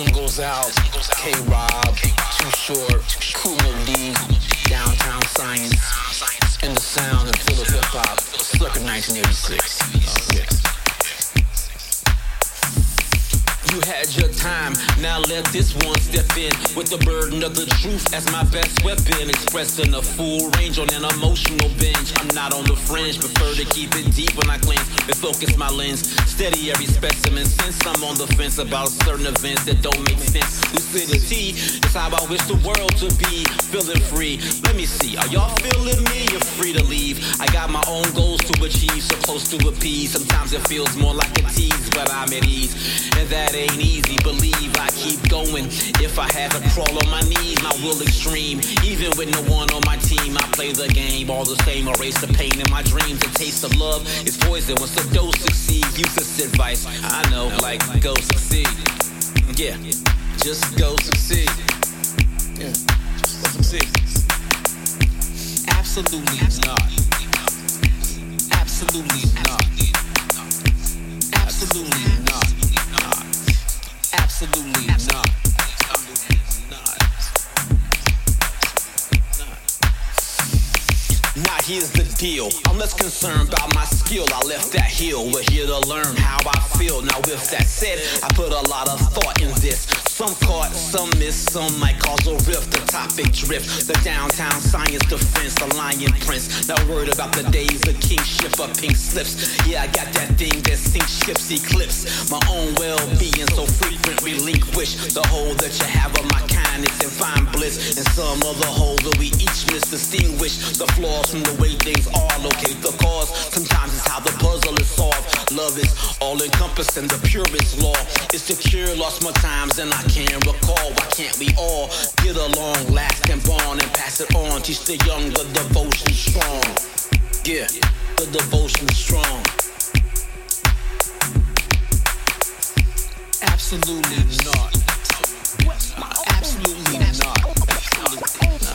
one goes out. K Rob, Too Short, Kool Moe Dee, Downtown Science, and the sound of Philip Hip Hop, circa 1986. Uh. You had your time, now let this one step in with the burden of the truth as my best weapon. Expressing a full range on an emotional binge. I'm not on the fringe, prefer to keep it deep when I cleanse and focus my lens. Steady every specimen since I'm on the fence about certain events that don't make sense. Lucidity is how I wish the world to be. Feeling free. Let me see, are y'all feeling me? You're free to leave. I got my own goals to achieve, supposed to appease. Sometimes it feels more like a tease, but I'm at ease. And that ain't easy. Believe I keep going. If I have to crawl on my knees, my will extreme. Even with no one on my team, I play the game all the same. Erase the pain in my dreams. The taste of love is poison once the dose succeeds. Use this advice. I know, like, go succeed. Yeah, just go succeed. Yeah, just go succeed. Absolutely not. Absolutely not. Absolutely Absolutely not. Now here's the deal. I'm less concerned about my skill. I left that hill. We're here to learn how I feel. Now with that said, I put a lot of thought in this. Some caught, some missed, some might cause a rift. The topic drift, the downtown science defense, the lion prince. Not worried about the days of kingship or pink slips. Yeah, I got that thing that sinks ships, eclipse. My own well-being so frequent, relinquish the hold that you have of my kindness and find. And some of the hold that we each miss. misdistinguish the flaws from the way things are. Locate the cause. Sometimes it's how the puzzle is solved. Love is all encompassing, the purest law. It's to cure lost my times and I can't recall. Why can't we all get along, last and bond, and pass it on? Teach the young the devotion strong. Yeah, the devotion strong. Absolutely not.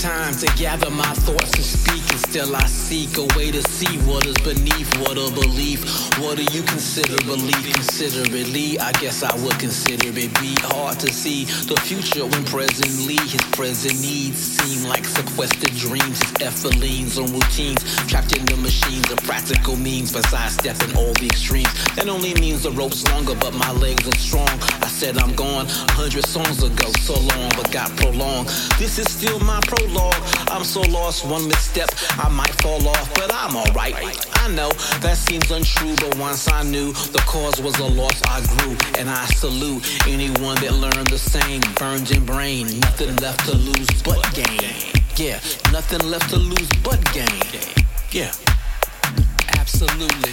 time to gather my thoughts and speak, and still I seek a way to see what is beneath what a belief. What do you consider belief? Considerately, I guess I would consider it be hard to see the future when presently his present needs seem like sequestered dreams. His effort on routines, trapped in the machines of practical means, besides stepping all the extremes. That only means the rope's longer, but my legs are strong. I said I'm gone a hundred songs ago, so long, but got prolonged. This is still my prologue. I'm so lost, one misstep, I might fall off, but I'm alright. I know that seems untrue, but once I knew the cause was a loss, I grew, and I salute anyone that learned the same. Virgin brain, nothing left to lose but gain. Yeah, nothing left to lose but gain. Yeah, absolutely.